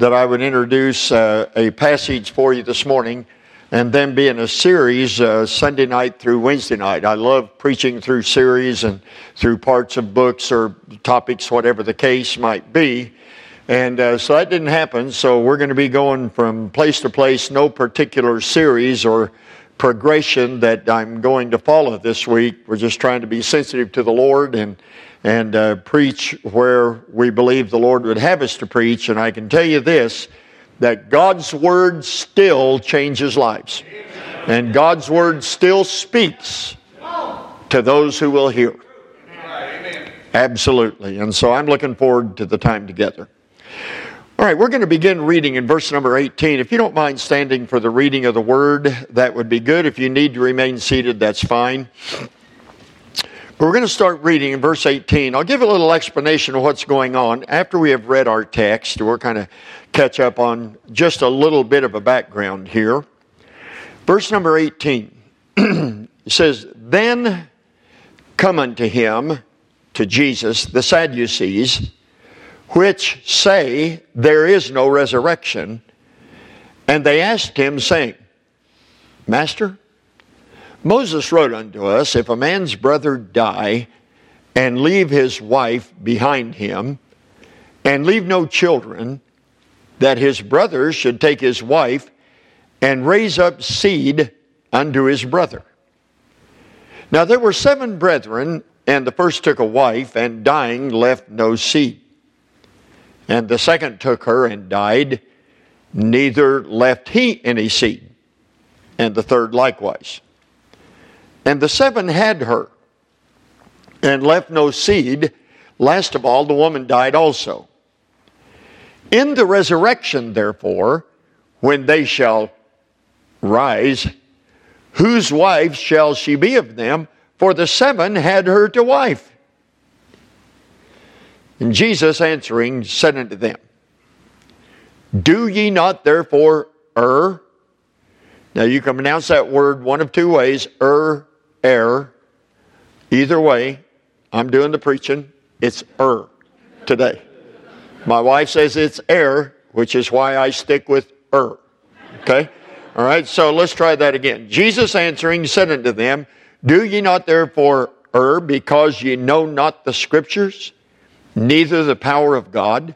that I would introduce uh, a passage for you this morning and then be in a series uh, Sunday night through Wednesday night. I love preaching through series and through parts of books or topics, whatever the case might be. And uh, so that didn't happen. So we're going to be going from place to place, no particular series or progression that I'm going to follow this week. We're just trying to be sensitive to the Lord and and uh, preach where we believe the Lord would have us to preach. And I can tell you this that God's Word still changes lives. And God's Word still speaks to those who will hear. Absolutely. And so I'm looking forward to the time together. All right, we're going to begin reading in verse number 18. If you don't mind standing for the reading of the word, that would be good. If you need to remain seated, that's fine. We're going to start reading in verse 18. I'll give a little explanation of what's going on. After we have read our text, We're kind of catch up on just a little bit of a background here. Verse number 18 says, Then come unto him, to Jesus, the Sadducees which say there is no resurrection. And they asked him, saying, Master, Moses wrote unto us, If a man's brother die and leave his wife behind him, and leave no children, that his brother should take his wife and raise up seed unto his brother. Now there were seven brethren, and the first took a wife, and dying left no seed. And the second took her and died, neither left he any seed. And the third likewise. And the seven had her and left no seed. Last of all, the woman died also. In the resurrection, therefore, when they shall rise, whose wife shall she be of them? For the seven had her to wife. And Jesus answering said unto them, Do ye not therefore err? Now you can pronounce that word one of two ways err, err. Either way, I'm doing the preaching. It's err today. My wife says it's err, which is why I stick with er. Okay? All right, so let's try that again. Jesus answering said unto them, Do ye not therefore err because ye know not the scriptures? neither the power of God.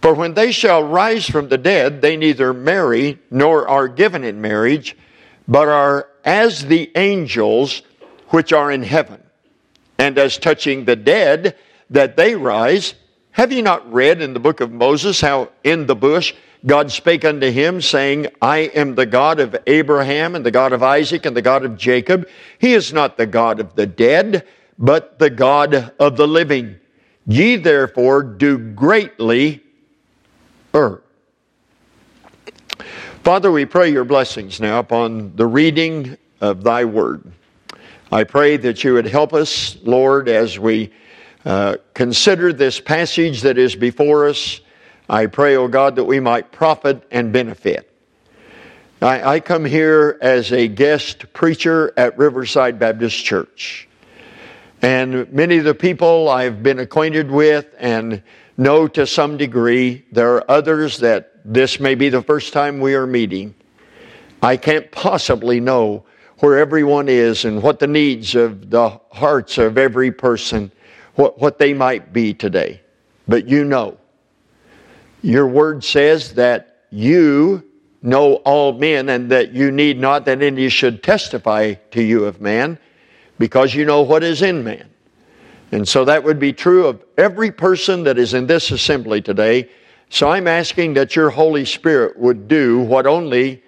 For when they shall rise from the dead, they neither marry nor are given in marriage, but are as the angels which are in heaven. And as touching the dead, that they rise, have ye not read in the book of Moses how in the bush God spake unto him, saying, I am the God of Abraham and the God of Isaac and the God of Jacob. He is not the God of the dead, but the God of the living. Ye therefore do greatly err. Father, we pray your blessings now upon the reading of thy word. I pray that you would help us, Lord, as we uh, consider this passage that is before us. I pray, O oh God, that we might profit and benefit. I, I come here as a guest preacher at Riverside Baptist Church. And many of the people I've been acquainted with and know to some degree. There are others that this may be the first time we are meeting. I can't possibly know where everyone is and what the needs of the hearts of every person, what, what they might be today. But you know. Your word says that you know all men and that you need not that any should testify to you of man because you know what is in man. And so that would be true of every person that is in this assembly today. So I'm asking that your Holy Spirit would do what only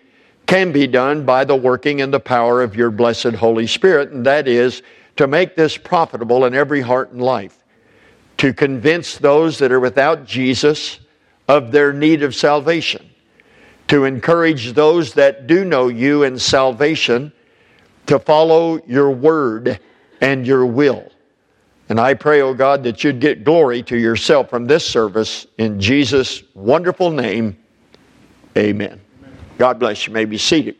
can be done by the working and the power of your blessed Holy Spirit, and that is to make this profitable in every heart and life. To convince those that are without Jesus of their need of salvation. To encourage those that do know you in salvation to follow your word and your will. And I pray, oh God, that you'd get glory to yourself from this service in Jesus' wonderful name. Amen. God bless you. you may be seated.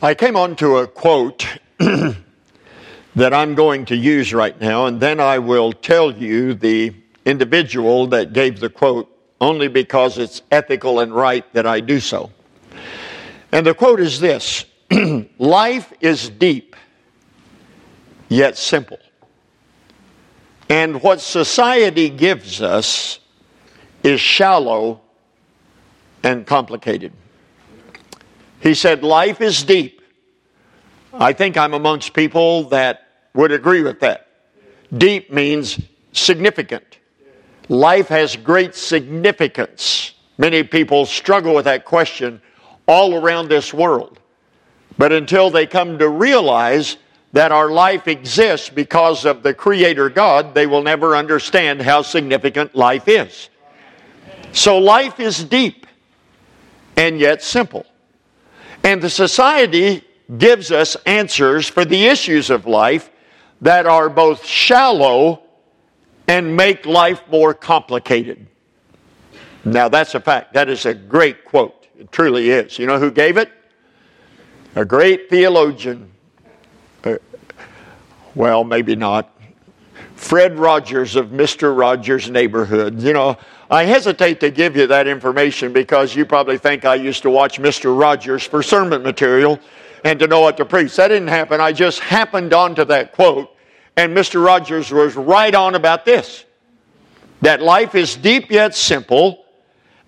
I came on to a quote that I'm going to use right now, and then I will tell you the individual that gave the quote only because it's ethical and right that I do so. And the quote is this Life is deep, yet simple. And what society gives us is shallow and complicated. He said, Life is deep. I think I'm amongst people that would agree with that. Deep means significant. Life has great significance. Many people struggle with that question all around this world. But until they come to realize that our life exists because of the Creator God, they will never understand how significant life is. So life is deep and yet simple. And the society gives us answers for the issues of life that are both shallow and make life more complicated. Now, that's a fact. That is a great quote. It truly is. You know who gave it? A great theologian. Uh, well, maybe not. Fred Rogers of Mr. Rogers' Neighborhood. You know, I hesitate to give you that information because you probably think I used to watch Mr. Rogers for sermon material and to know what to preach. That didn't happen. I just happened onto that quote and Mr. Rogers was right on about this that life is deep yet simple,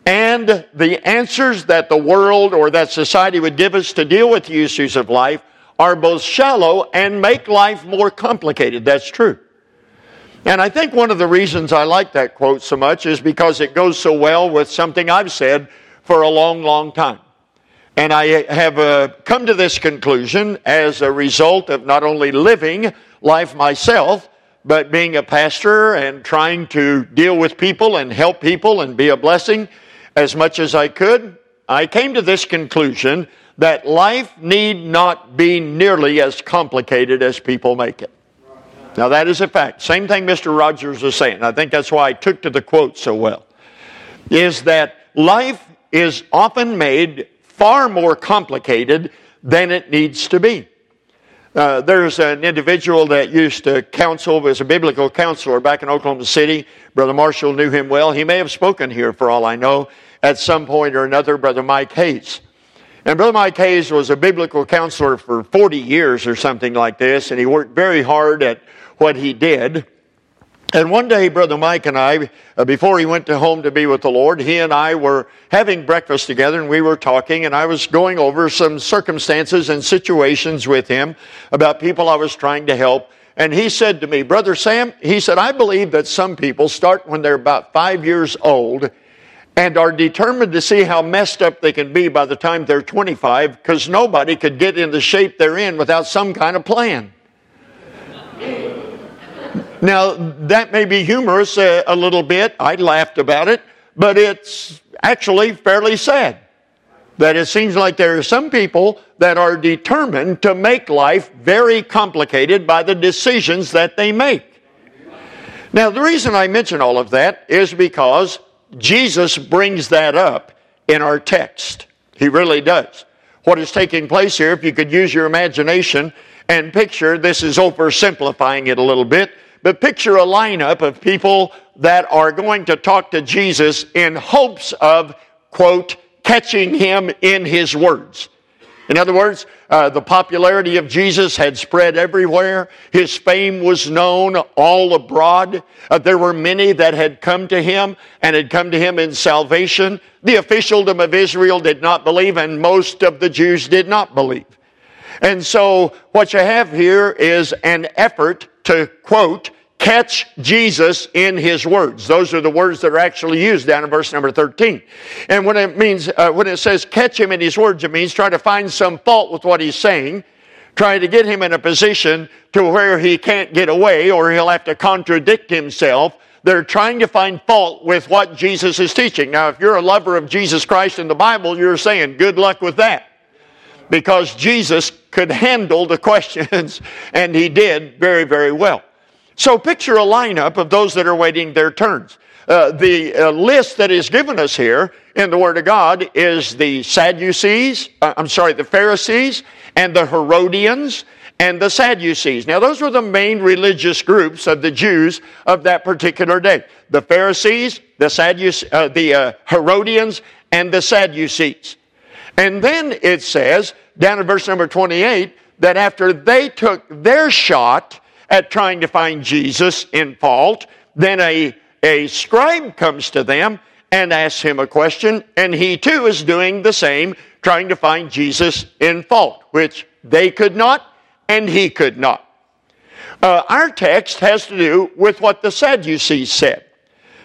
and the answers that the world or that society would give us to deal with the issues of life are both shallow and make life more complicated. That's true. And I think one of the reasons I like that quote so much is because it goes so well with something I've said for a long, long time. And I have uh, come to this conclusion as a result of not only living life myself, but being a pastor and trying to deal with people and help people and be a blessing as much as I could, I came to this conclusion that life need not be nearly as complicated as people make it. Now, that is a fact. Same thing Mr. Rogers was saying. I think that's why I took to the quote so well. Is that life is often made far more complicated than it needs to be. Uh, there's an individual that used to counsel, was a biblical counselor back in Oklahoma City. Brother Marshall knew him well. He may have spoken here for all I know at some point or another, Brother Mike Hayes. And Brother Mike Hayes was a biblical counselor for 40 years or something like this, and he worked very hard at what he did. And one day, Brother Mike and I, uh, before he went to home to be with the Lord, he and I were having breakfast together and we were talking and I was going over some circumstances and situations with him about people I was trying to help. And he said to me, Brother Sam, he said, I believe that some people start when they're about five years old and are determined to see how messed up they can be by the time they're 25 because nobody could get in the shape they're in without some kind of plan. Now, that may be humorous a, a little bit. I laughed about it, but it's actually fairly sad that it seems like there are some people that are determined to make life very complicated by the decisions that they make. Now, the reason I mention all of that is because Jesus brings that up in our text. He really does. What is taking place here, if you could use your imagination and picture, this is oversimplifying it a little bit, but picture a lineup of people that are going to talk to Jesus in hopes of, quote, catching him in his words. In other words, uh, the popularity of Jesus had spread everywhere. His fame was known all abroad. Uh, there were many that had come to him and had come to him in salvation. The officialdom of Israel did not believe, and most of the Jews did not believe. And so, what you have here is an effort to, quote, catch Jesus in his words. Those are the words that are actually used down in verse number 13. And when it means, uh, when it says catch him in his words, it means try to find some fault with what he's saying, trying to get him in a position to where he can't get away or he'll have to contradict himself. They're trying to find fault with what Jesus is teaching. Now, if you're a lover of Jesus Christ in the Bible, you're saying good luck with that. Because Jesus could handle the questions, and he did very, very well. So picture a lineup of those that are waiting their turns. Uh, the uh, list that is given us here in the Word of God is the Sadducees, uh, I'm sorry, the Pharisees, and the Herodians, and the Sadducees. Now, those were the main religious groups of the Jews of that particular day. The Pharisees, the, Sadduce- uh, the uh, Herodians, and the Sadducees. And then it says, down in verse number 28, that after they took their shot at trying to find Jesus in fault, then a, a scribe comes to them and asks him a question, and he too is doing the same, trying to find Jesus in fault, which they could not and he could not. Uh, our text has to do with what the Sadducees said.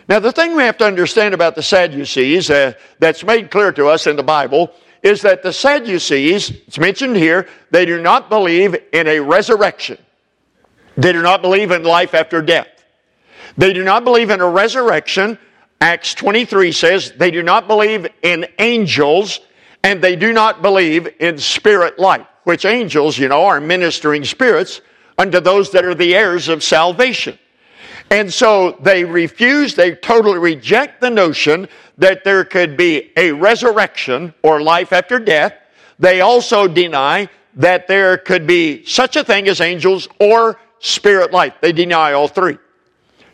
Now, the thing we have to understand about the Sadducees uh, that's made clear to us in the Bible is that the Sadducees, it's mentioned here, they do not believe in a resurrection. They do not believe in life after death. They do not believe in a resurrection. Acts 23 says they do not believe in angels and they do not believe in spirit life which angels, you know, are ministering spirits unto those that are the heirs of salvation. And so they refuse, they totally reject the notion that there could be a resurrection or life after death. They also deny that there could be such a thing as angels or spirit life. They deny all three.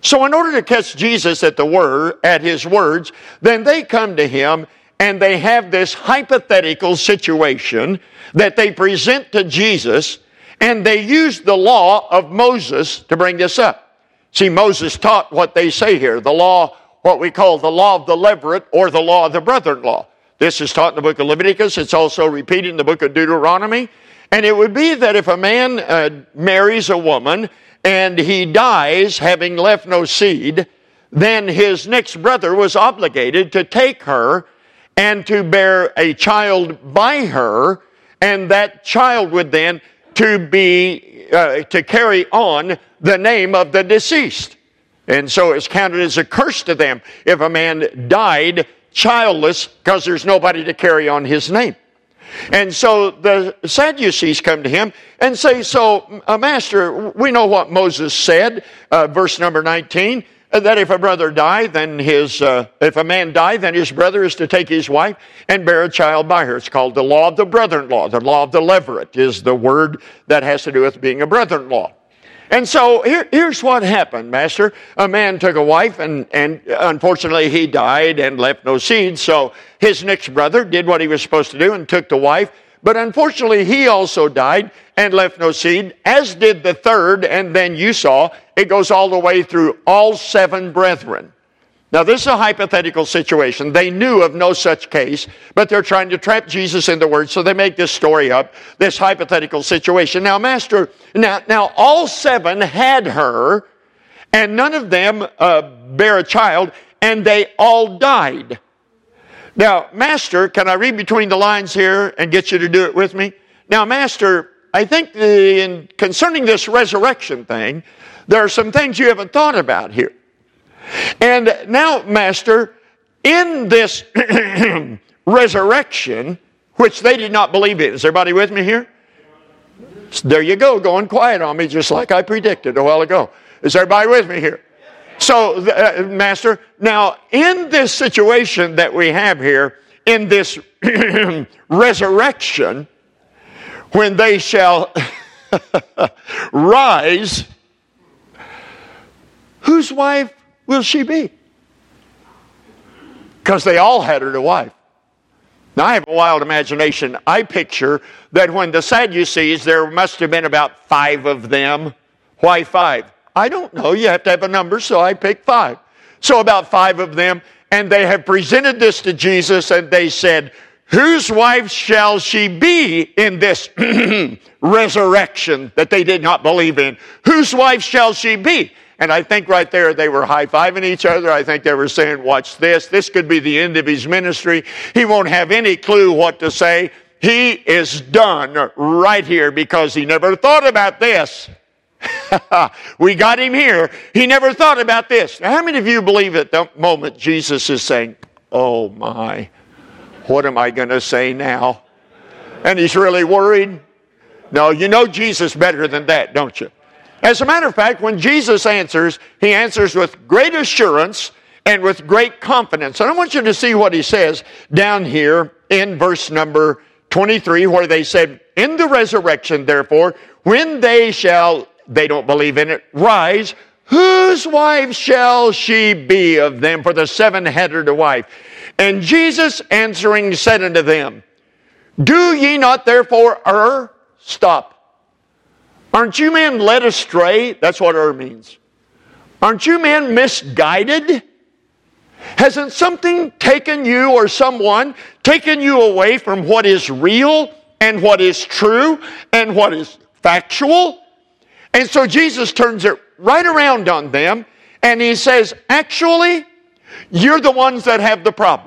So in order to catch Jesus at the word, at his words, then they come to him and they have this hypothetical situation that they present to Jesus, and they use the law of Moses to bring this up. See, Moses taught what they say here the law, what we call the law of the levirate or the law of the brother in law. This is taught in the book of Leviticus, it's also repeated in the book of Deuteronomy. And it would be that if a man uh, marries a woman and he dies having left no seed, then his next brother was obligated to take her and to bear a child by her, and that child would then to be uh, to carry on the name of the deceased. And so it's counted as a curse to them if a man died childless because there's nobody to carry on his name. And so the Sadducees come to him and say, So, uh, Master, we know what Moses said, uh, verse number 19 that if a brother die, then his, uh, if a man die, then his brother is to take his wife and bear a child by her. It's called the law of the brother-in-law. The law of the levirate is the word that has to do with being a brother-in-law. And so here, here's what happened, Master. A man took a wife and, and unfortunately he died and left no seed. So his next brother did what he was supposed to do and took the wife but unfortunately, he also died and left no seed, as did the third. And then you saw it goes all the way through all seven brethren. Now, this is a hypothetical situation. They knew of no such case, but they're trying to trap Jesus in the word, so they make this story up, this hypothetical situation. Now, Master, now, now all seven had her, and none of them uh, bear a child, and they all died. Now, Master, can I read between the lines here and get you to do it with me? Now, Master, I think the, in, concerning this resurrection thing, there are some things you haven't thought about here. And now, Master, in this resurrection, which they did not believe in, is everybody with me here? There you go, going quiet on me, just like I predicted a while ago. Is everybody with me here? So, uh, Master, now in this situation that we have here, in this resurrection, when they shall rise, whose wife will she be? Because they all had her to wife. Now, I have a wild imagination. I picture that when the Sadducees, there must have been about five of them. Why five? I don't know. You have to have a number, so I picked five. So about five of them, and they have presented this to Jesus, and they said, Whose wife shall she be in this resurrection that they did not believe in? Whose wife shall she be? And I think right there they were high fiving each other. I think they were saying, Watch this. This could be the end of his ministry. He won't have any clue what to say. He is done right here because he never thought about this. we got him here. He never thought about this. Now, how many of you believe at the moment Jesus is saying, Oh my, what am I going to say now? And he's really worried? No, you know Jesus better than that, don't you? As a matter of fact, when Jesus answers, he answers with great assurance and with great confidence. And I want you to see what he says down here in verse number 23, where they said, In the resurrection, therefore, when they shall, they don't believe in it, rise, whose wife shall she be of them for the seven headed wife? And Jesus answering said unto them, Do ye not therefore err? Stop. Aren't you men led astray? That's what err means. Aren't you men misguided? Hasn't something taken you or someone taken you away from what is real and what is true and what is factual? And so Jesus turns it right around on them and he says, Actually, you're the ones that have the problem.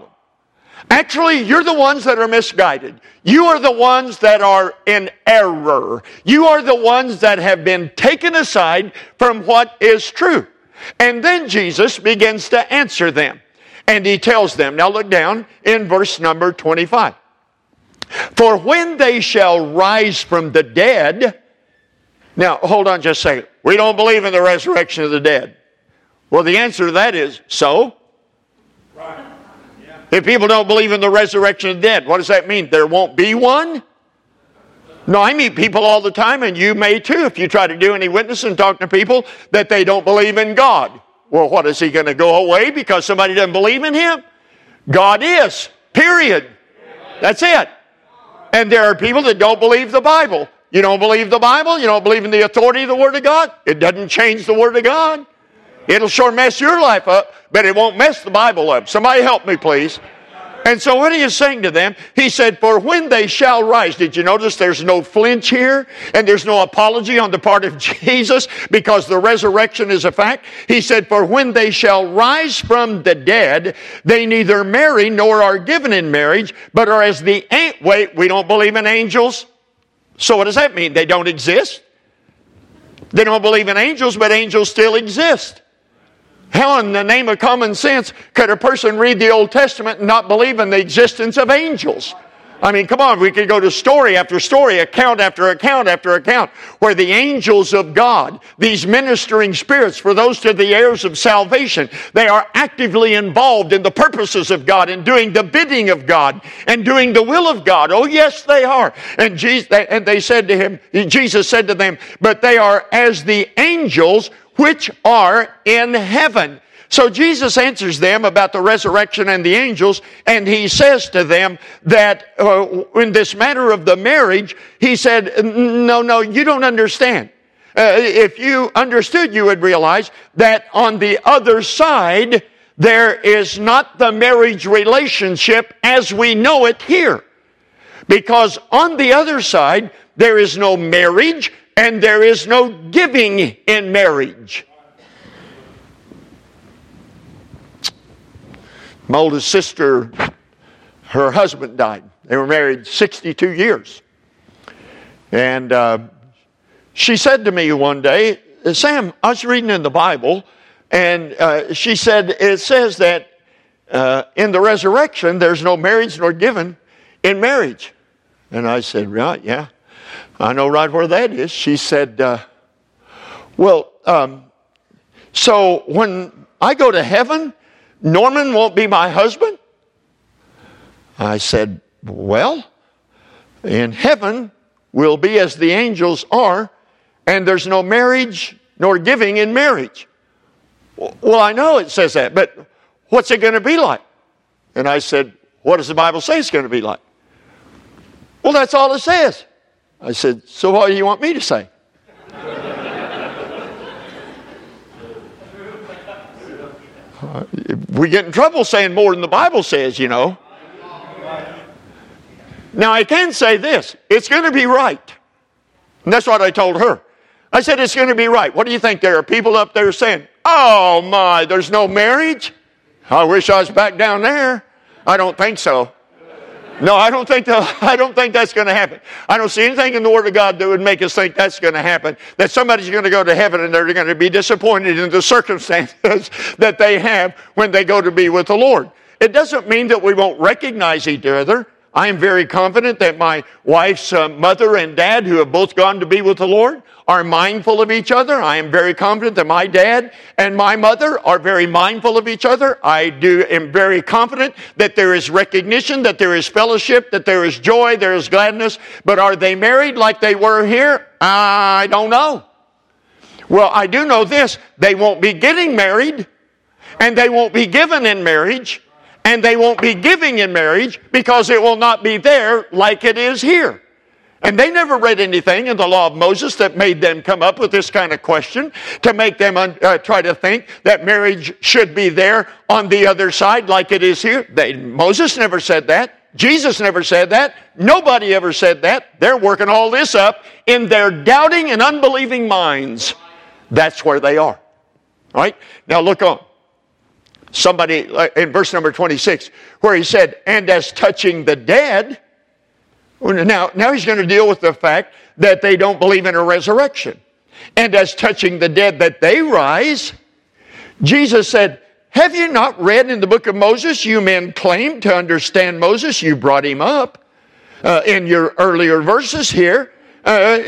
Actually, you're the ones that are misguided. You are the ones that are in error. You are the ones that have been taken aside from what is true. And then Jesus begins to answer them. And he tells them, now look down in verse number 25. For when they shall rise from the dead, now hold on just a second. We don't believe in the resurrection of the dead. Well, the answer to that is so. Right. If people don't believe in the resurrection of the dead, what does that mean? There won't be one? No, I meet people all the time, and you may too, if you try to do any witness and talk to people that they don't believe in God. Well, what is he going to go away because somebody doesn't believe in him? God is, period. That's it. And there are people that don't believe the Bible. You don't believe the Bible? You don't believe in the authority of the Word of God? It doesn't change the Word of God. It'll sure mess your life up, but it won't mess the Bible up. Somebody help me, please. And so what he is saying to them, he said, For when they shall rise, did you notice there's no flinch here? And there's no apology on the part of Jesus because the resurrection is a fact. He said, For when they shall rise from the dead, they neither marry nor are given in marriage, but are as the, ain't. wait, we don't believe in angels? So what does that mean? They don't exist? They don't believe in angels, but angels still exist. How, in the name of common sense, could a person read the Old Testament and not believe in the existence of angels? I mean, come on, we could go to story after story, account after account after account, where the angels of God, these ministering spirits for those to the heirs of salvation, they are actively involved in the purposes of God and doing the bidding of God and doing the will of God. Oh, yes, they are. And, Jesus, and they said to him, Jesus said to them, but they are as the angels which are in heaven. So Jesus answers them about the resurrection and the angels, and he says to them that uh, in this matter of the marriage, he said, No, no, you don't understand. Uh, if you understood, you would realize that on the other side, there is not the marriage relationship as we know it here. Because on the other side, there is no marriage, and there is no giving in marriage. My oldest sister, her husband died. They were married 62 years. And uh, she said to me one day, Sam, I was reading in the Bible, and uh, she said, it says that uh, in the resurrection, there's no marriage nor given in marriage. And I said, right, yeah. I know right where that is. She said, uh, Well, um, so when I go to heaven, Norman won't be my husband? I said, Well, in heaven, we'll be as the angels are, and there's no marriage nor giving in marriage. Well, I know it says that, but what's it going to be like? And I said, What does the Bible say it's going to be like? Well, that's all it says. I said, So what do you want me to say? we get in trouble saying more than the Bible says, you know. Now, I can say this it's going to be right. And that's what I told her. I said, It's going to be right. What do you think? There are people up there saying, Oh my, there's no marriage? I wish I was back down there. I don't think so. No, I don't think that, I don't think that's going to happen. I don't see anything in the Word of God that would make us think that's going to happen. That somebody's going to go to heaven and they're going to be disappointed in the circumstances that they have when they go to be with the Lord. It doesn't mean that we won't recognize each other. I am very confident that my wife's uh, mother and dad, who have both gone to be with the Lord, are mindful of each other. I am very confident that my dad and my mother are very mindful of each other. I do am very confident that there is recognition, that there is fellowship, that there is joy, there is gladness. But are they married like they were here? I don't know. Well, I do know this. They won't be getting married and they won't be given in marriage and they won't be giving in marriage because it will not be there like it is here. And they never read anything in the law of Moses that made them come up with this kind of question to make them uh, try to think that marriage should be there on the other side like it is here. They, Moses never said that. Jesus never said that. Nobody ever said that. They're working all this up in their doubting and unbelieving minds. That's where they are. All right? Now look on. Somebody in verse number 26, where he said, And as touching the dead, now, now he's going to deal with the fact that they don't believe in a resurrection. And as touching the dead that they rise, Jesus said, Have you not read in the book of Moses? You men claim to understand Moses. You brought him up uh, in your earlier verses here. Uh,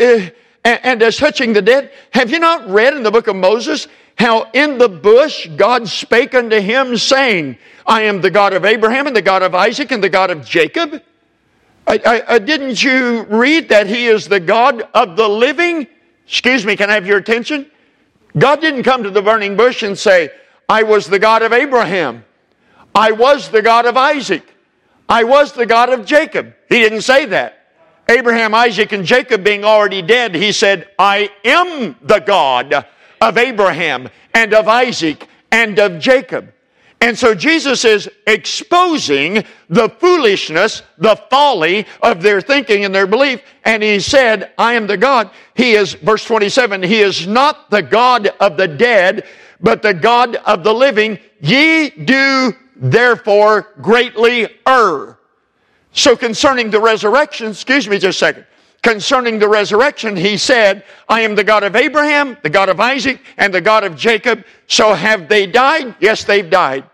uh, and as touching the dead, have you not read in the book of Moses how in the bush God spake unto him, saying, I am the God of Abraham and the God of Isaac and the God of Jacob? I, I, I, didn't you read that He is the God of the living? Excuse me, can I have your attention? God didn't come to the burning bush and say, I was the God of Abraham. I was the God of Isaac. I was the God of Jacob. He didn't say that. Abraham, Isaac, and Jacob being already dead, he said, I am the God of Abraham and of Isaac and of Jacob. And so Jesus is exposing the foolishness, the folly of their thinking and their belief. And he said, I am the God. He is, verse 27, he is not the God of the dead, but the God of the living. Ye do therefore greatly err. So concerning the resurrection, excuse me just a second. Concerning the resurrection, he said, I am the God of Abraham, the God of Isaac, and the God of Jacob. So have they died? Yes, they've died.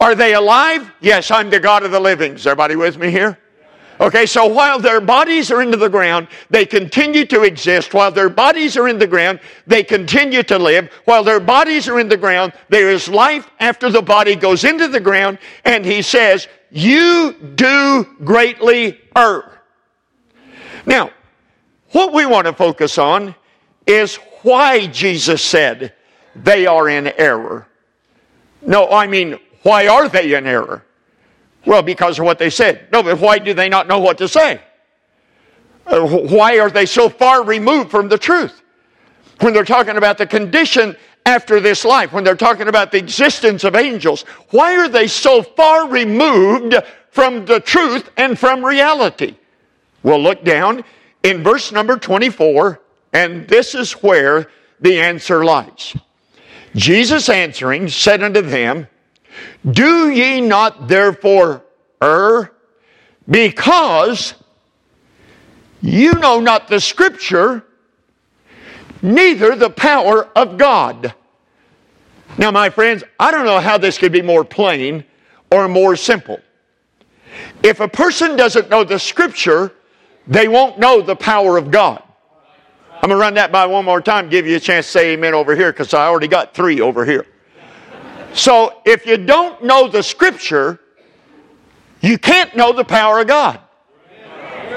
Are they alive? Yes, I'm the God of the living. Is everybody with me here? Okay, so while their bodies are into the ground, they continue to exist. While their bodies are in the ground, they continue to live. While their bodies are in the ground, there is life after the body goes into the ground. And he says, You do greatly err. Now, what we want to focus on is why Jesus said they are in error. No, I mean, why are they in error? Well, because of what they said. No, but why do they not know what to say? Uh, why are they so far removed from the truth? When they're talking about the condition after this life, when they're talking about the existence of angels, why are they so far removed from the truth and from reality? Well, look down in verse number 24, and this is where the answer lies. Jesus answering said unto them, do ye not therefore err? Because you know not the scripture, neither the power of God. Now, my friends, I don't know how this could be more plain or more simple. If a person doesn't know the scripture, they won't know the power of God. I'm going to run that by one more time, give you a chance to say amen over here because I already got three over here. So if you don't know the scripture, you can't know the power of God.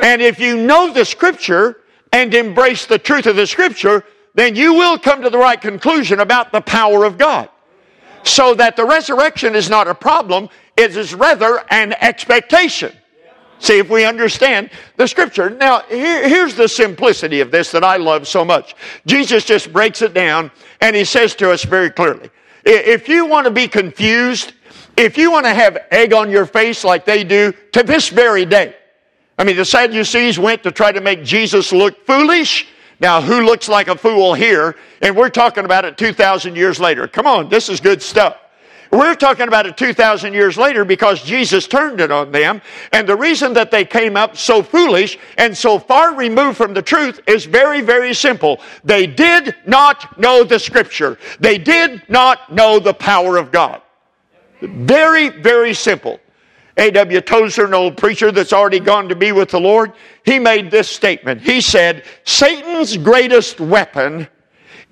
And if you know the scripture and embrace the truth of the scripture, then you will come to the right conclusion about the power of God. So that the resurrection is not a problem, it is rather an expectation. See if we understand the scripture. Now, here, here's the simplicity of this that I love so much. Jesus just breaks it down and he says to us very clearly if you want to be confused, if you want to have egg on your face like they do to this very day, I mean, the Sadducees went to try to make Jesus look foolish. Now, who looks like a fool here? And we're talking about it 2,000 years later. Come on, this is good stuff. We're talking about it 2,000 years later because Jesus turned it on them. And the reason that they came up so foolish and so far removed from the truth is very, very simple. They did not know the scripture. They did not know the power of God. Very, very simple. A.W. Tozer, an old preacher that's already gone to be with the Lord, he made this statement. He said, Satan's greatest weapon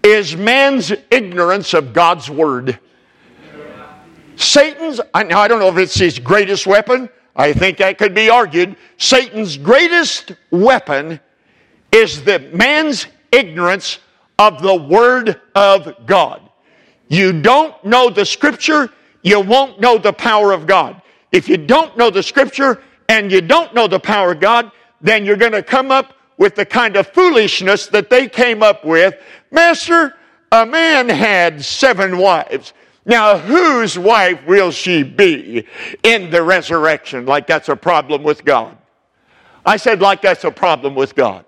is man's ignorance of God's Word. Satan's, now I don't know if it's his greatest weapon. I think that could be argued. Satan's greatest weapon is the man's ignorance of the Word of God. You don't know the Scripture, you won't know the power of God. If you don't know the Scripture and you don't know the power of God, then you're going to come up with the kind of foolishness that they came up with. Master, a man had seven wives. Now, whose wife will she be in the resurrection? Like that's a problem with God. I said, like that's a problem with God.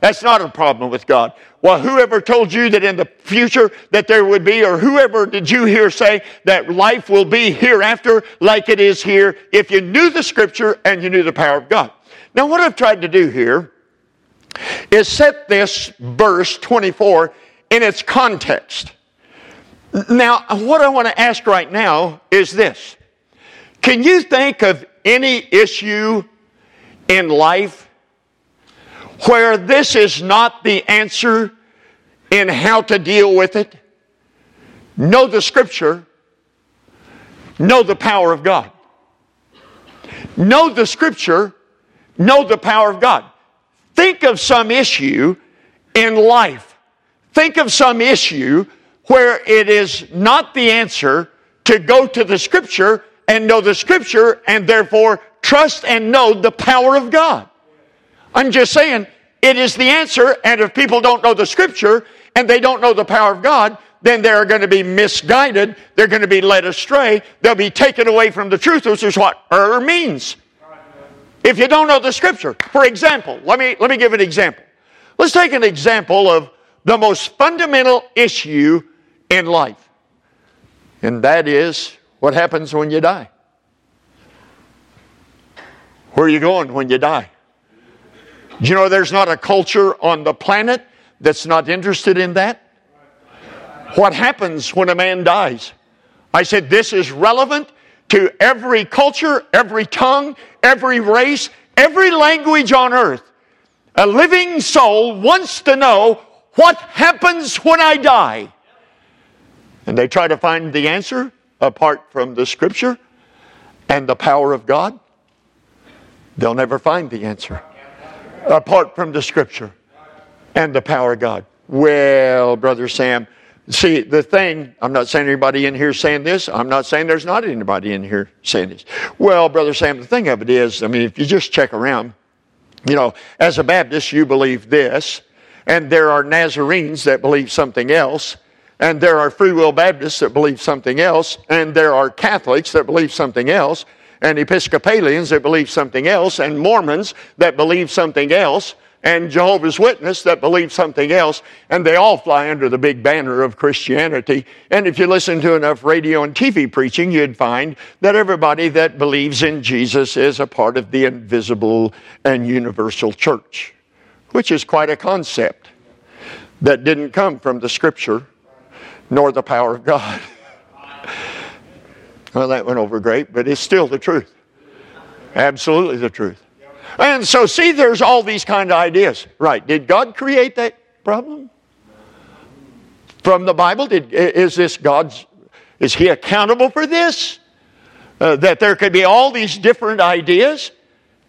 That's not a problem with God. Well, whoever told you that in the future that there would be, or whoever did you hear say that life will be hereafter like it is here, if you knew the scripture and you knew the power of God. Now, what I've tried to do here is set this verse 24 in its context. Now, what I want to ask right now is this Can you think of any issue in life where this is not the answer in how to deal with it? Know the Scripture, know the power of God. Know the Scripture, know the power of God. Think of some issue in life. Think of some issue where it is not the answer to go to the scripture and know the scripture and therefore trust and know the power of God. I'm just saying it is the answer, and if people don't know the scripture and they don't know the power of God, then they're going to be misguided. They're going to be led astray. They'll be taken away from the truth, which is what error means. If you don't know the scripture, for example, let me, let me give an example. Let's take an example of the most fundamental issue in life. And that is what happens when you die. Where are you going when you die? You know there's not a culture on the planet that's not interested in that? What happens when a man dies? I said this is relevant to every culture, every tongue, every race, every language on earth. A living soul wants to know what happens when I die. And they try to find the answer apart from the scripture and the power of God. They'll never find the answer apart from the scripture and the power of God. Well, Brother Sam, see, the thing, I'm not saying anybody in here saying this. I'm not saying there's not anybody in here saying this. Well, Brother Sam, the thing of it is, I mean, if you just check around, you know, as a Baptist, you believe this, and there are Nazarenes that believe something else, and there are Free Will Baptists that believe something else, and there are Catholics that believe something else, and Episcopalians that believe something else, and Mormons that believe something else, and Jehovah's Witness that believe something else, and they all fly under the big banner of Christianity. And if you listen to enough radio and TV preaching, you'd find that everybody that believes in Jesus is a part of the invisible and universal church, which is quite a concept that didn't come from the scripture nor the power of God. well, that went over great, but it's still the truth. Absolutely the truth. And so, see, there's all these kind of ideas. Right. Did God create that problem? From the Bible? Did, is this God's, is He accountable for this? Uh, that there could be all these different ideas?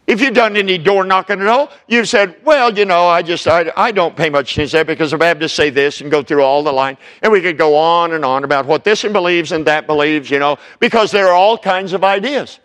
If you've done any door knocking at all, you've said, well, you know, I just, I, I don't pay much attention to that because the Baptists say this and go through all the line. And we could go on and on about what this one believes and that believes, you know, because there are all kinds of ideas.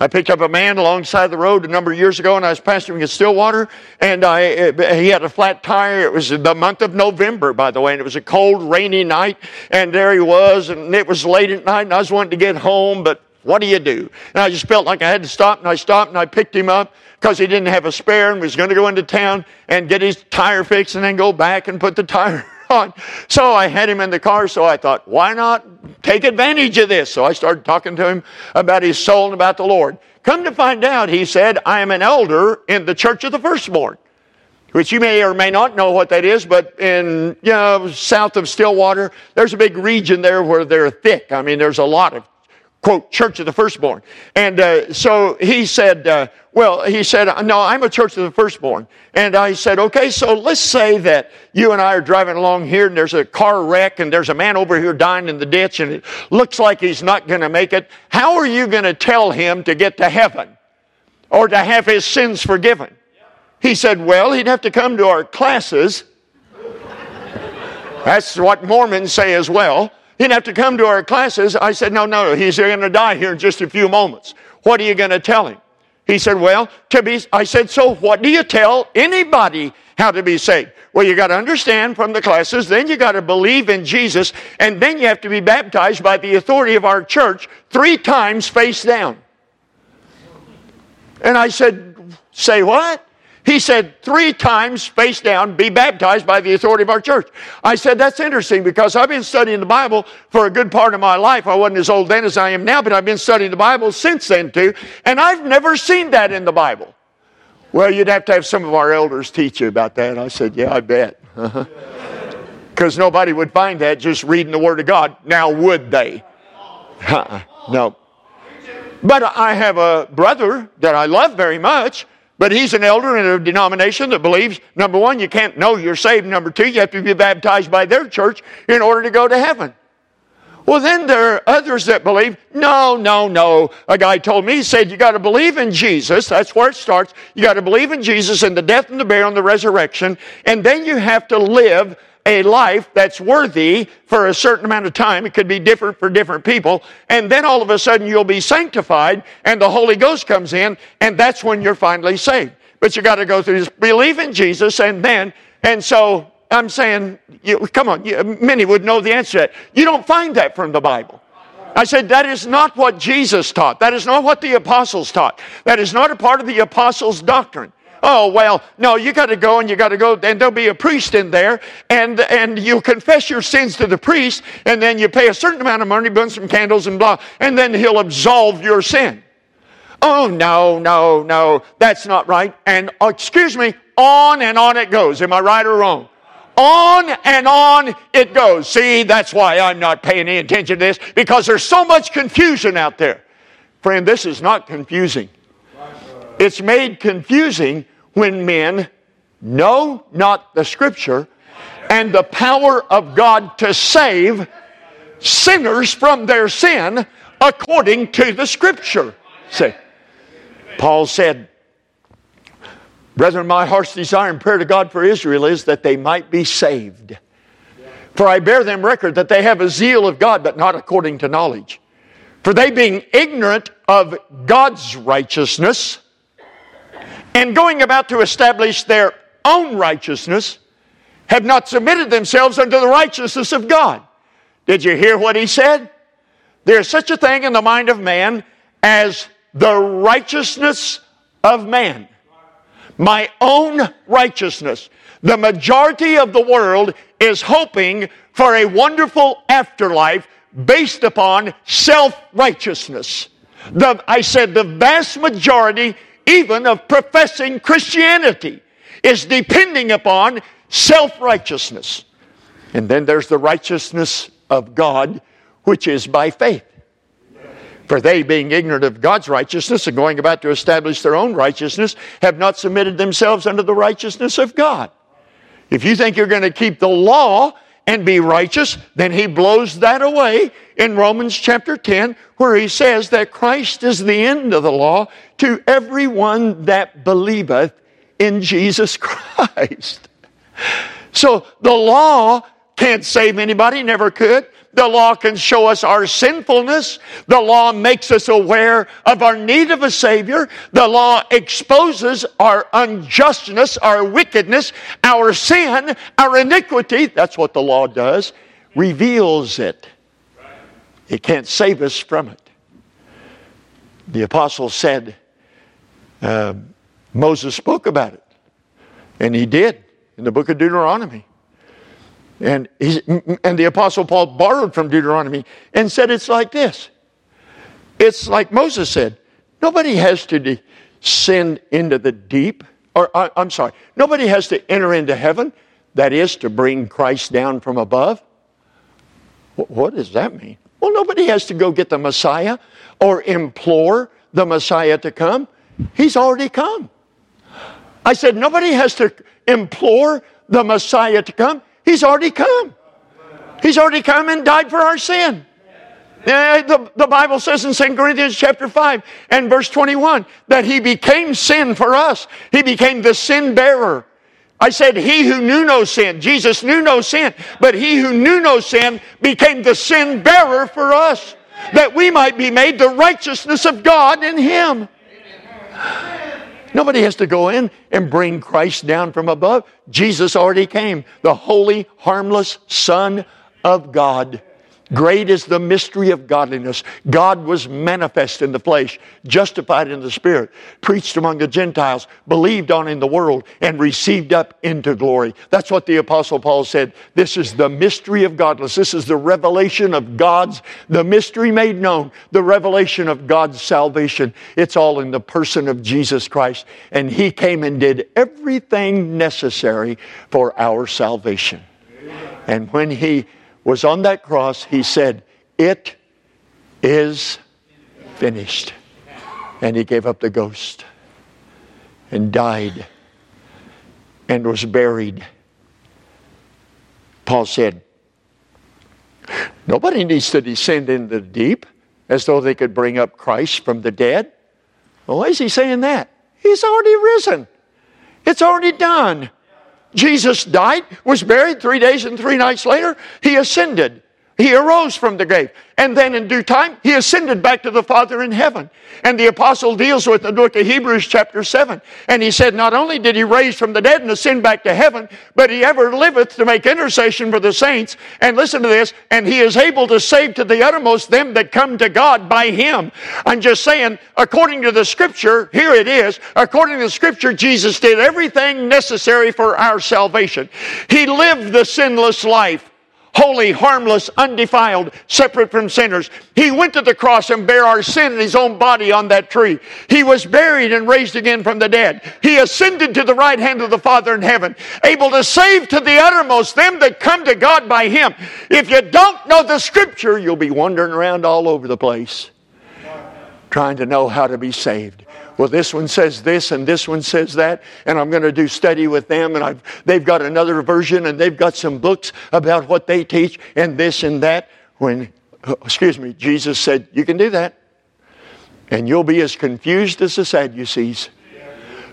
I picked up a man alongside the road a number of years ago, and I was pastoring in Stillwater, and I, he had a flat tire. It was the month of November, by the way, and it was a cold, rainy night, and there he was, and it was late at night, and I was wanting to get home, but what do you do? And I just felt like I had to stop, and I stopped, and I picked him up because he didn't have a spare and was going to go into town and get his tire fixed and then go back and put the tire on. So I had him in the car, so I thought, why not take advantage of this? So I started talking to him about his soul and about the Lord. Come to find out, he said, I am an elder in the Church of the Firstborn which you may or may not know what that is, but in, you know, south of Stillwater, there's a big region there where they're thick. I mean, there's a lot of quote, Church of the Firstborn. And uh, so he said, uh, Well, he said, No, I'm a Church of the Firstborn. And I said, Okay, so let's say that you and I are driving along here and there's a car wreck and there's a man over here dying in the ditch and it looks like he's not going to make it. How are you going to tell him to get to heaven or to have his sins forgiven? He said, Well, he'd have to come to our classes. That's what Mormons say as well. He'd have to come to our classes. I said, No, no, he's going to die here in just a few moments. What are you going to tell him? He said, Well, to be, I said, So what do you tell anybody how to be saved? Well, you got to understand from the classes, then you got to believe in Jesus, and then you have to be baptized by the authority of our church three times face down. And I said, Say what? He said, three times face down, be baptized by the authority of our church. I said, that's interesting because I've been studying the Bible for a good part of my life. I wasn't as old then as I am now, but I've been studying the Bible since then too, and I've never seen that in the Bible. Well, you'd have to have some of our elders teach you about that. I said, yeah, I bet. Because nobody would find that just reading the Word of God. Now, would they? no. But I have a brother that I love very much but he's an elder in a denomination that believes, number one, you can't know you're saved. Number two, you have to be baptized by their church in order to go to heaven. Well, then there are others that believe, no, no, no. A guy told me, he said, you got to believe in Jesus. That's where it starts. You got to believe in Jesus and the death and the burial and the resurrection. And then you have to live a life that's worthy for a certain amount of time. It could be different for different people. And then all of a sudden you'll be sanctified and the Holy Ghost comes in and that's when you're finally saved. But you got to go through this believe in Jesus and then, and so I'm saying, you, come on, you, many would know the answer to that. You don't find that from the Bible. I said, that is not what Jesus taught. That is not what the apostles taught. That is not a part of the apostles' doctrine. Oh, well, no, you got to go and you got to go, and there'll be a priest in there, and, and you confess your sins to the priest, and then you pay a certain amount of money, burn some candles, and blah, and then he'll absolve your sin. Oh, no, no, no, that's not right. And, oh, excuse me, on and on it goes. Am I right or wrong? On and on it goes. See, that's why I'm not paying any attention to this, because there's so much confusion out there. Friend, this is not confusing. It's made confusing when men know not the scripture and the power of God to save sinners from their sin according to the scripture. Say, Paul said, Brethren, my heart's desire and prayer to God for Israel is that they might be saved. For I bear them record that they have a zeal of God, but not according to knowledge. For they being ignorant of God's righteousness, and going about to establish their own righteousness, have not submitted themselves unto the righteousness of God. Did you hear what he said? There's such a thing in the mind of man as the righteousness of man. My own righteousness. The majority of the world is hoping for a wonderful afterlife based upon self righteousness. I said the vast majority even of professing Christianity, is depending upon self righteousness. And then there's the righteousness of God, which is by faith. For they, being ignorant of God's righteousness and going about to establish their own righteousness, have not submitted themselves unto the righteousness of God. If you think you're going to keep the law and be righteous, then he blows that away in Romans chapter 10, where he says that Christ is the end of the law to everyone that believeth in Jesus Christ. So the law can't save anybody, never could. The law can show us our sinfulness. The law makes us aware of our need of a Savior. The law exposes our unjustness, our wickedness, our sin, our iniquity. That's what the law does. Reveals it. It can't save us from it. The apostle said, uh, Moses spoke about it. And he did in the book of Deuteronomy. And, and the Apostle Paul borrowed from Deuteronomy and said it's like this. It's like Moses said nobody has to descend into the deep, or I, I'm sorry, nobody has to enter into heaven, that is, to bring Christ down from above. What does that mean? Well, nobody has to go get the Messiah or implore the Messiah to come. He's already come. I said, nobody has to implore the Messiah to come. He's already come. He's already come and died for our sin. The, the Bible says in 2 Corinthians chapter 5 and verse 21 that he became sin for us. He became the sin bearer. I said, He who knew no sin, Jesus knew no sin, but he who knew no sin became the sin bearer for us, that we might be made the righteousness of God in him. Nobody has to go in and bring Christ down from above. Jesus already came, the holy, harmless Son of God. Great is the mystery of godliness. God was manifest in the flesh, justified in the spirit, preached among the Gentiles, believed on in the world, and received up into glory. That's what the Apostle Paul said. This is the mystery of godliness. This is the revelation of God's, the mystery made known, the revelation of God's salvation. It's all in the person of Jesus Christ. And He came and did everything necessary for our salvation. And when He was on that cross, he said, It is finished. And he gave up the ghost and died and was buried. Paul said, Nobody needs to descend into the deep as though they could bring up Christ from the dead. Well, why is he saying that? He's already risen. It's already done. Jesus died, was buried three days and three nights later. He ascended. He arose from the grave. And then in due time, he ascended back to the Father in heaven. And the apostle deals with the book of Hebrews chapter 7. And he said, not only did he raise from the dead and ascend back to heaven, but he ever liveth to make intercession for the saints. And listen to this, and he is able to save to the uttermost them that come to God by him. I'm just saying, according to the scripture, here it is, according to the scripture, Jesus did everything necessary for our salvation. He lived the sinless life holy, harmless, undefiled, separate from sinners. He went to the cross and bare our sin in his own body on that tree. He was buried and raised again from the dead. He ascended to the right hand of the Father in heaven, able to save to the uttermost them that come to God by him. If you don't know the scripture, you'll be wandering around all over the place trying to know how to be saved well, this one says this and this one says that, and I'm going to do study with them, and I've, they've got another version, and they've got some books about what they teach, and this and that. When, excuse me, Jesus said, You can do that. And you'll be as confused as the Sadducees,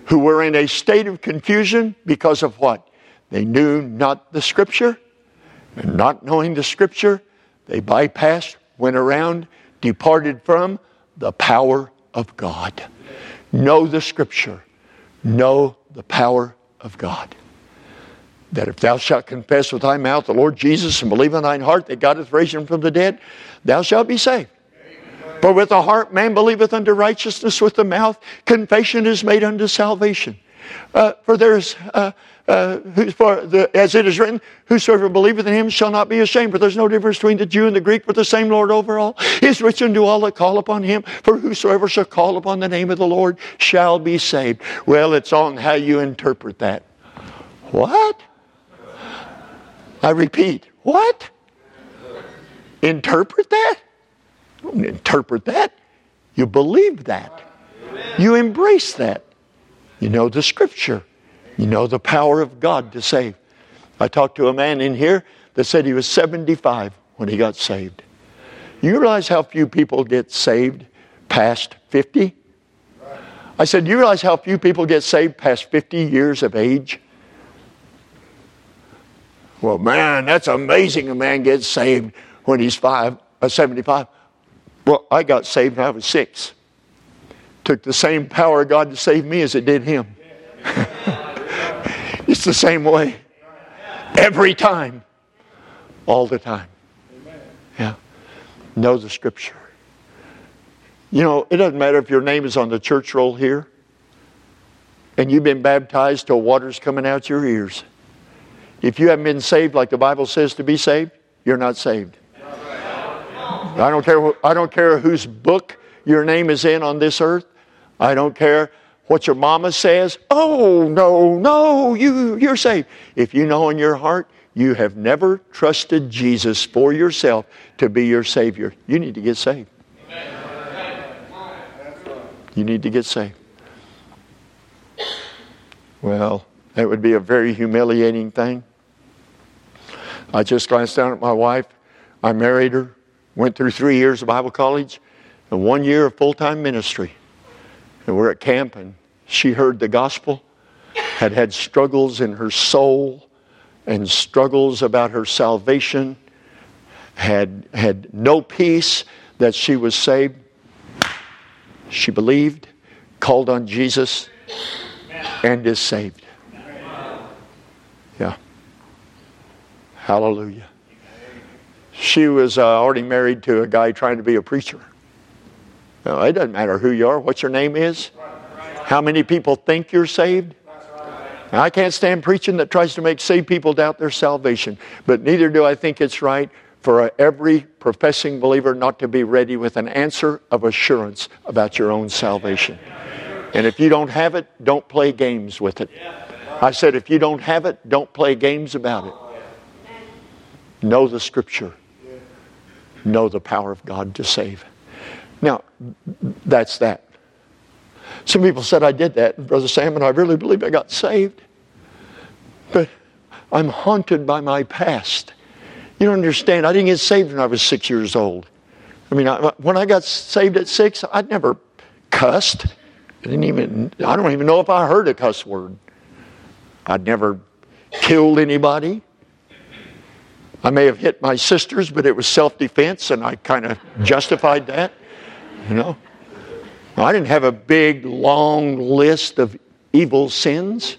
who were in a state of confusion because of what? They knew not the Scripture, and not knowing the Scripture, they bypassed, went around, departed from the power of God. Know the scripture. Know the power of God. That if thou shalt confess with thy mouth the Lord Jesus and believe in thine heart that God hath raised him from the dead, thou shalt be saved. For with the heart man believeth unto righteousness, with the mouth confession is made unto salvation. Uh, for there's uh, uh, for the, as it is written, whosoever believeth in him shall not be ashamed. For there's no difference between the Jew and the Greek, but the same Lord over all is rich unto all that call upon him. For whosoever shall call upon the name of the Lord shall be saved. Well, it's on how you interpret that. What? I repeat, what? Interpret that? Don't interpret that. You believe that. You embrace that. You know the scripture. You know the power of God to save. I talked to a man in here that said he was 75 when he got saved. You realize how few people get saved past 50? I said, You realize how few people get saved past 50 years of age? Well, man, that's amazing. A man gets saved when he's five, uh, 75. Well, I got saved when I was six. Took the same power of God to save me as it did him. It's the same way. Every time. All the time. Yeah. Know the scripture. You know, it doesn't matter if your name is on the church roll here and you've been baptized till water's coming out your ears. If you haven't been saved like the Bible says to be saved, you're not saved. I don't care, I don't care whose book your name is in on this earth. I don't care what your mama says, oh, no, no, you, you're saved. If you know in your heart you have never trusted Jesus for yourself to be your Savior, you need to get saved. You need to get saved. Well, that would be a very humiliating thing. I just glanced down at my wife. I married her, went through three years of Bible college, and one year of full time ministry. And we're at camp, and she heard the gospel, had had struggles in her soul and struggles about her salvation, had, had no peace that she was saved. She believed, called on Jesus, and is saved. Yeah. Hallelujah. She was uh, already married to a guy trying to be a preacher. It doesn't matter who you are, what your name is, how many people think you're saved. I can't stand preaching that tries to make saved people doubt their salvation, but neither do I think it's right for every professing believer not to be ready with an answer of assurance about your own salvation. And if you don't have it, don't play games with it. I said, if you don't have it, don't play games about it. Know the Scripture, know the power of God to save. Now, that's that. Some people said I did that, Brother Sam, and I really believe I got saved. But I'm haunted by my past. You don't understand. I didn't get saved when I was six years old. I mean, I, when I got saved at six, I'd never cussed. I didn't even, I don't even know if I heard a cuss word. I'd never killed anybody. I may have hit my sisters, but it was self defense, and I kind of justified that. You know? I didn't have a big, long list of evil sins.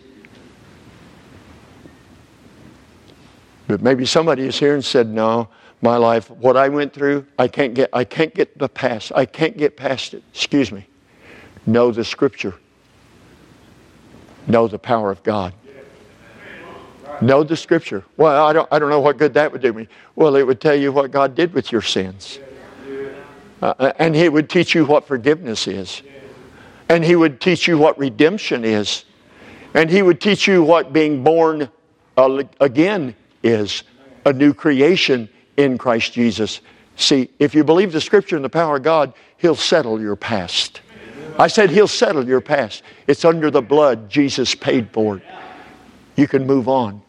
But maybe somebody is here and said, No, my life, what I went through, I can't get I can't get the past. I can't get past it. Excuse me. Know the scripture. Know the power of God. Know the scripture. Well, I don't, I don't know what good that would do me. Well, it would tell you what God did with your sins. Uh, and He would teach you what forgiveness is. And He would teach you what redemption is. And He would teach you what being born uh, again is a new creation in Christ Jesus. See, if you believe the scripture and the power of God, He'll settle your past. I said, He'll settle your past. It's under the blood. Jesus paid for it. You can move on.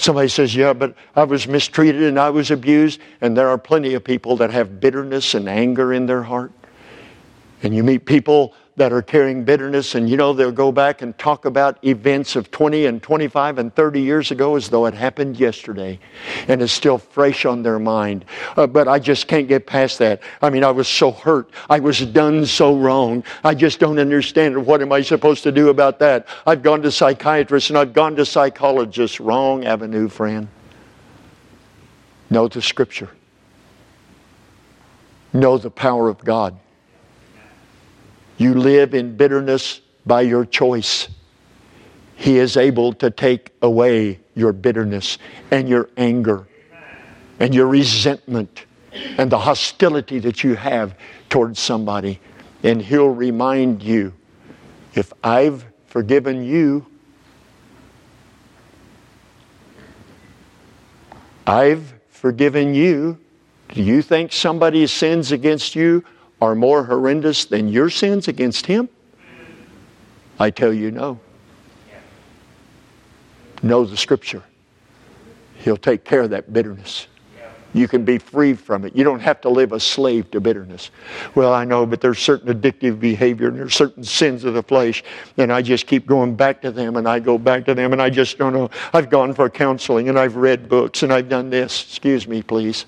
Somebody says, Yeah, but I was mistreated and I was abused. And there are plenty of people that have bitterness and anger in their heart. And you meet people that are carrying bitterness, and you know, they'll go back and talk about events of 20 and 25 and 30 years ago as though it happened yesterday, and it's still fresh on their mind. Uh, but I just can't get past that. I mean, I was so hurt. I was done so wrong. I just don't understand. What am I supposed to do about that? I've gone to psychiatrists and I've gone to psychologists. Wrong avenue, friend. Know the scripture. Know the power of God. You live in bitterness by your choice. He is able to take away your bitterness and your anger and your resentment and the hostility that you have towards somebody. And He'll remind you if I've forgiven you, I've forgiven you. Do you think somebody sins against you are more horrendous than your sins against Him? I tell you no. Know the Scripture. He'll take care of that bitterness. You can be free from it. You don't have to live a slave to bitterness. Well, I know, but there's certain addictive behavior and there's certain sins of the flesh, and I just keep going back to them and I go back to them and I just don't know. I've gone for counseling and I've read books and I've done this. Excuse me, please.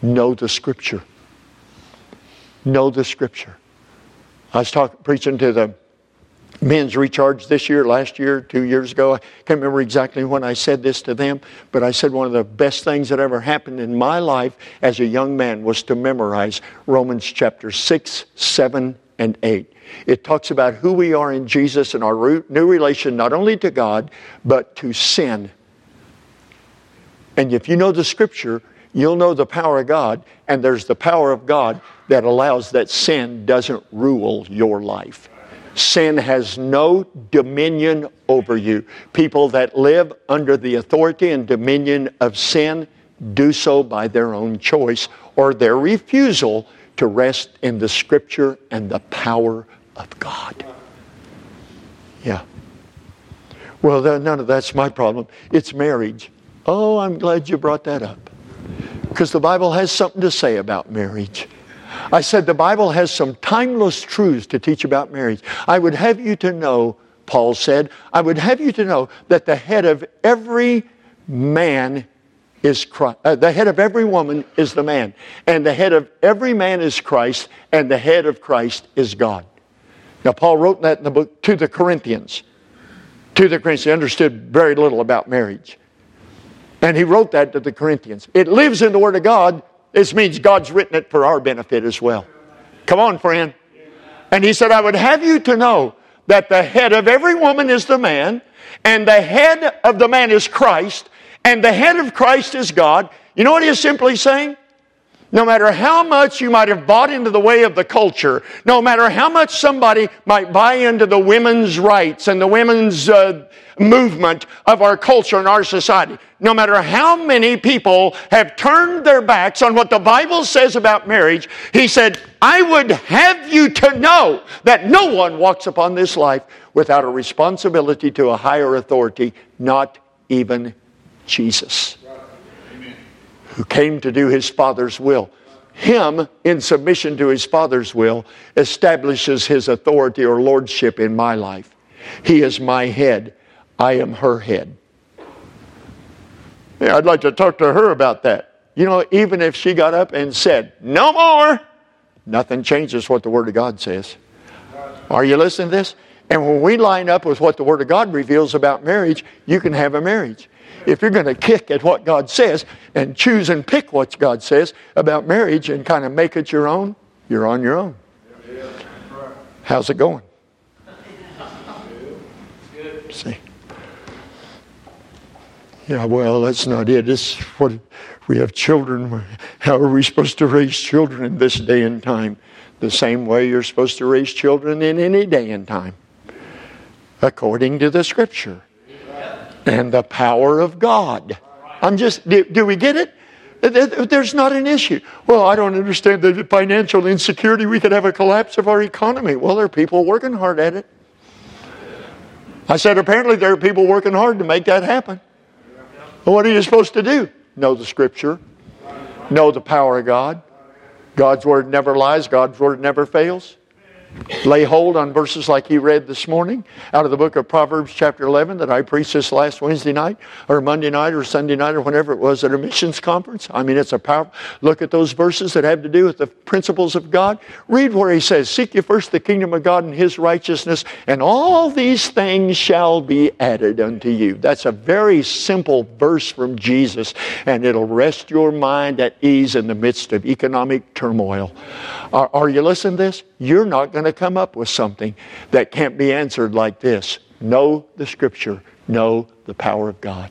Know the Scripture know the scripture. I was talking, preaching to the men's recharge this year, last year, two years ago. I can't remember exactly when I said this to them, but I said one of the best things that ever happened in my life as a young man was to memorize Romans chapter 6, 7, and 8. It talks about who we are in Jesus and our new relation not only to God, but to sin. And if you know the scripture, you'll know the power of God, and there's the power of God that allows that sin doesn't rule your life. Sin has no dominion over you. People that live under the authority and dominion of sin do so by their own choice or their refusal to rest in the Scripture and the power of God. Yeah. Well, none of that's my problem. It's marriage. Oh, I'm glad you brought that up. Because the Bible has something to say about marriage. I said the Bible has some timeless truths to teach about marriage. I would have you to know, Paul said, I would have you to know that the head of every man is Christ. Uh, the head of every woman is the man. And the head of every man is Christ, and the head of Christ is God. Now, Paul wrote that in the book to the Corinthians. To the Corinthians. He understood very little about marriage. And he wrote that to the Corinthians. It lives in the Word of God. This means God's written it for our benefit as well. Come on, friend. And he said, I would have you to know that the head of every woman is the man, and the head of the man is Christ, and the head of Christ is God. You know what he is simply saying? No matter how much you might have bought into the way of the culture, no matter how much somebody might buy into the women's rights and the women's uh, movement of our culture and our society, no matter how many people have turned their backs on what the Bible says about marriage, he said, I would have you to know that no one walks upon this life without a responsibility to a higher authority, not even Jesus who came to do his Father's will. Him, in submission to his Father's will, establishes his authority or lordship in my life. He is my head. I am her head. Yeah, I'd like to talk to her about that. You know, even if she got up and said, No more, nothing changes what the Word of God says. Are you listening to this? And when we line up with what the Word of God reveals about marriage, you can have a marriage if you're going to kick at what God says and choose and pick what God says about marriage and kind of make it your own, you're on your own. How's it going? See? Yeah, well, that's not it. It's what we have children. How are we supposed to raise children in this day and time? The same way you're supposed to raise children in any day and time, according to the Scripture and the power of God. I'm just, do, do, we get it? There's not an issue. Well, I don't understand the financial insecurity. We could have a collapse of our economy. Well, there are people working hard at it. I said, apparently, there are people working hard to make that happen. Well, what are you supposed to do? Know the Scripture, know the power of God. God's Word never lies, God's Word never fails. Lay hold on verses like he read this morning out of the book of Proverbs, chapter 11, that I preached this last Wednesday night, or Monday night, or Sunday night, or whenever it was at a missions conference. I mean, it's a powerful look at those verses that have to do with the principles of God. Read where he says, Seek ye first the kingdom of God and his righteousness, and all these things shall be added unto you. That's a very simple verse from Jesus, and it'll rest your mind at ease in the midst of economic turmoil. Are, are you listening to this? You're not going to come up with something that can't be answered like this. Know the Scripture, know the power of God.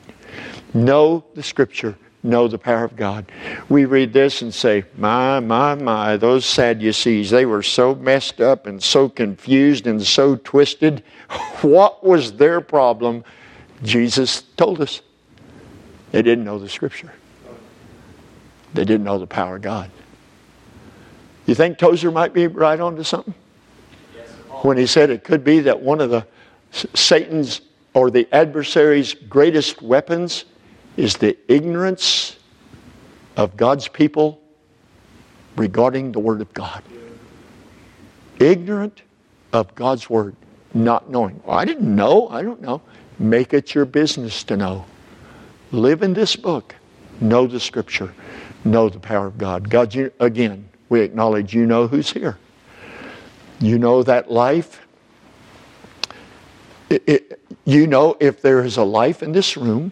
Know the Scripture, know the power of God. We read this and say, My, my, my, those Sadducees, they were so messed up and so confused and so twisted. What was their problem? Jesus told us. They didn't know the Scripture, they didn't know the power of God. You think Tozer might be right onto something? When he said it could be that one of the Satan's or the adversary's greatest weapons is the ignorance of God's people regarding the Word of God. Ignorant of God's Word, not knowing. I didn't know. I don't know. Make it your business to know. Live in this book. Know the Scripture. Know the power of God. God, again, we acknowledge you know who's here. You know that life. It, it, you know if there is a life in this room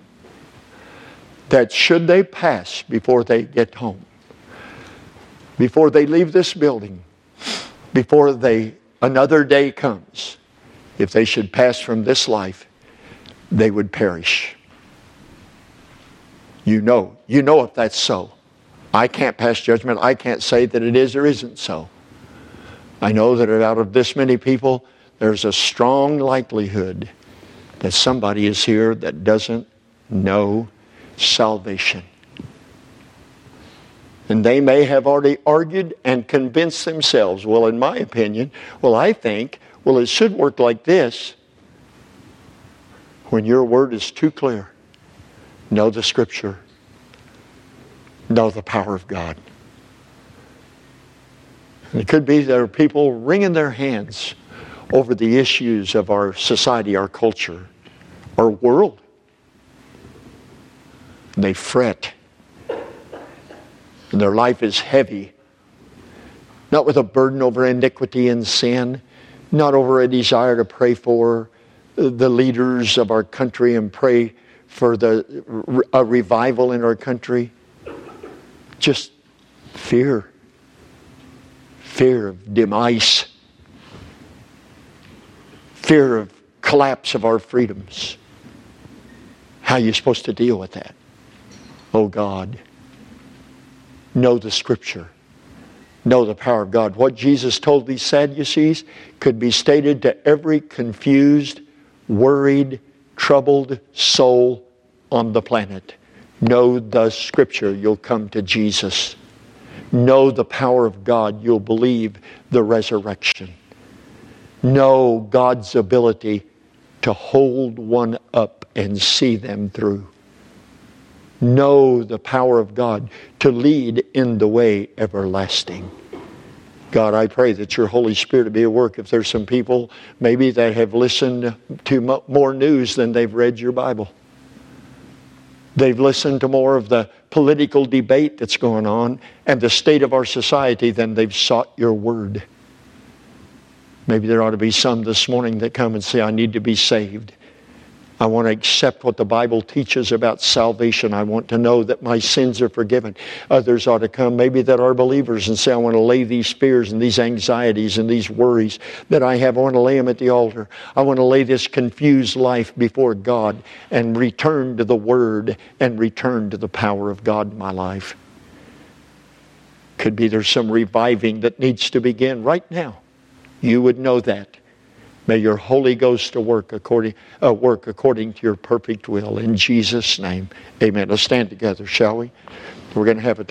that should they pass before they get home, before they leave this building, before they another day comes, if they should pass from this life, they would perish. You know, you know if that's so. I can't pass judgment. I can't say that it is or isn't so. I know that out of this many people, there's a strong likelihood that somebody is here that doesn't know salvation. And they may have already argued and convinced themselves, well, in my opinion, well, I think, well, it should work like this. When your word is too clear, know the scripture, know the power of God. It could be there are people wringing their hands over the issues of our society, our culture, our world. And they fret. And their life is heavy. Not with a burden over iniquity and sin, not over a desire to pray for the leaders of our country and pray for the, a revival in our country. Just fear. Fear of demise fear of collapse of our freedoms. How are you supposed to deal with that? Oh God, know the scripture. Know the power of God. What Jesus told these Sadducees could be stated to every confused, worried, troubled soul on the planet. Know the scripture, you'll come to Jesus. Know the power of God, you'll believe the resurrection know God's ability to hold one up and see them through. Know the power of God to lead in the way everlasting. God, I pray that your Holy Spirit will be at work. If there's some people maybe that have listened to more news than they've read your Bible, they've listened to more of the political debate that's going on and the state of our society than they've sought your word. Maybe there ought to be some this morning that come and say, I need to be saved. I want to accept what the Bible teaches about salvation. I want to know that my sins are forgiven. Others ought to come, maybe that are believers, and say, I want to lay these fears and these anxieties and these worries that I have, I want to lay them at the altar. I want to lay this confused life before God and return to the Word and return to the power of God in my life. Could be there's some reviving that needs to begin right now you would know that. May your Holy Ghost to work according, uh, work according to your perfect will. In Jesus' name, amen. Let's stand together, shall we? We're going to have a time.